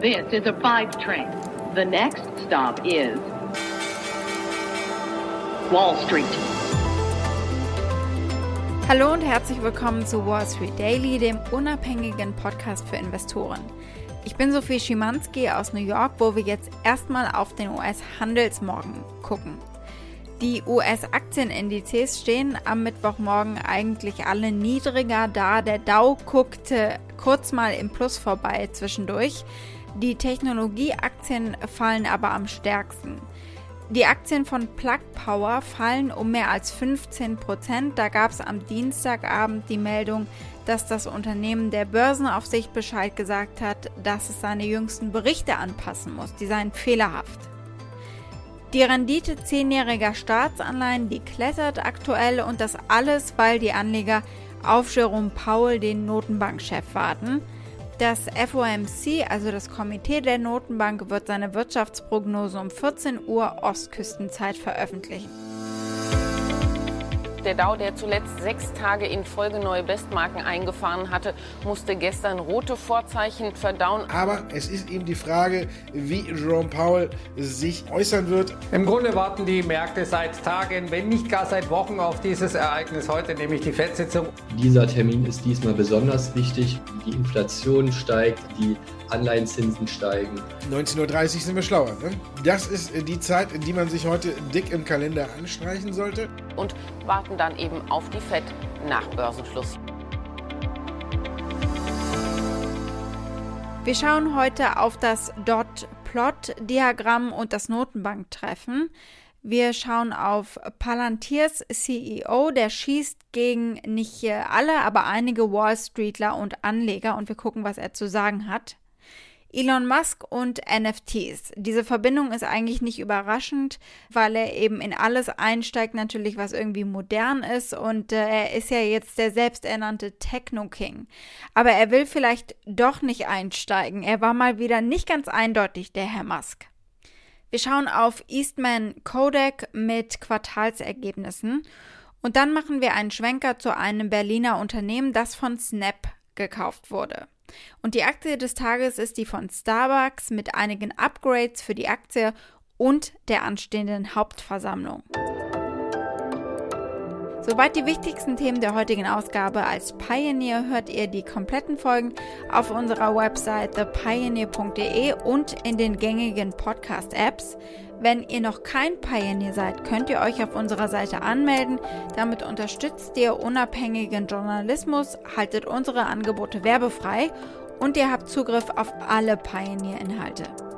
This is a five train. The next stop is Wall Street. Hallo und herzlich willkommen zu Wall Street Daily, dem unabhängigen Podcast für Investoren. Ich bin Sophie Schimanski aus New York, wo wir jetzt erstmal auf den US-Handelsmorgen gucken. Die US-Aktienindizes stehen am Mittwochmorgen eigentlich alle niedriger da. Der Dow guckte kurz mal im Plus vorbei zwischendurch. Die Technologieaktien fallen aber am stärksten. Die Aktien von Plug Power fallen um mehr als 15 Prozent. Da gab es am Dienstagabend die Meldung, dass das Unternehmen der Börsenaufsicht Bescheid gesagt hat, dass es seine jüngsten Berichte anpassen muss. Die seien fehlerhaft. Die Rendite zehnjähriger Staatsanleihen, die klettert aktuell und das alles, weil die Anleger auf Jerome Powell, den Notenbankchef, warten. Das FOMC, also das Komitee der Notenbank, wird seine Wirtschaftsprognose um 14 Uhr Ostküstenzeit veröffentlichen. Der Dow, der zuletzt sechs Tage in Folge neue Bestmarken eingefahren hatte, musste gestern rote Vorzeichen verdauen. Aber es ist eben die Frage, wie Jerome Powell sich äußern wird. Im Grunde warten die Märkte seit Tagen, wenn nicht gar seit Wochen auf dieses Ereignis heute, nämlich die FED-Sitzung. Dieser Termin ist diesmal besonders wichtig. Die Inflation steigt, die Anleihenzinsen steigen. 19.30 Uhr sind wir schlauer. Ne? Das ist die Zeit, in die man sich heute dick im Kalender anstreichen sollte. Und warten dann eben auf die FED nach Börsenschluss. Wir schauen heute auf das Dot-Plot-Diagramm und das Notenbanktreffen. Wir schauen auf Palantirs CEO, der schießt gegen nicht alle, aber einige Wall Streetler und Anleger und wir gucken, was er zu sagen hat. Elon Musk und NFTs. Diese Verbindung ist eigentlich nicht überraschend, weil er eben in alles einsteigt, natürlich, was irgendwie modern ist. Und äh, er ist ja jetzt der selbsternannte Techno-King. Aber er will vielleicht doch nicht einsteigen. Er war mal wieder nicht ganz eindeutig, der Herr Musk. Wir schauen auf Eastman Kodak mit Quartalsergebnissen. Und dann machen wir einen Schwenker zu einem Berliner Unternehmen, das von Snap gekauft wurde. Und die Aktie des Tages ist die von Starbucks mit einigen Upgrades für die Aktie und der anstehenden Hauptversammlung. Soweit die wichtigsten Themen der heutigen Ausgabe. Als Pioneer hört ihr die kompletten Folgen auf unserer Website thepioneer.de und in den gängigen Podcast-Apps. Wenn ihr noch kein Pioneer seid, könnt ihr euch auf unserer Seite anmelden. Damit unterstützt ihr unabhängigen Journalismus, haltet unsere Angebote werbefrei und ihr habt Zugriff auf alle Pioneer-Inhalte.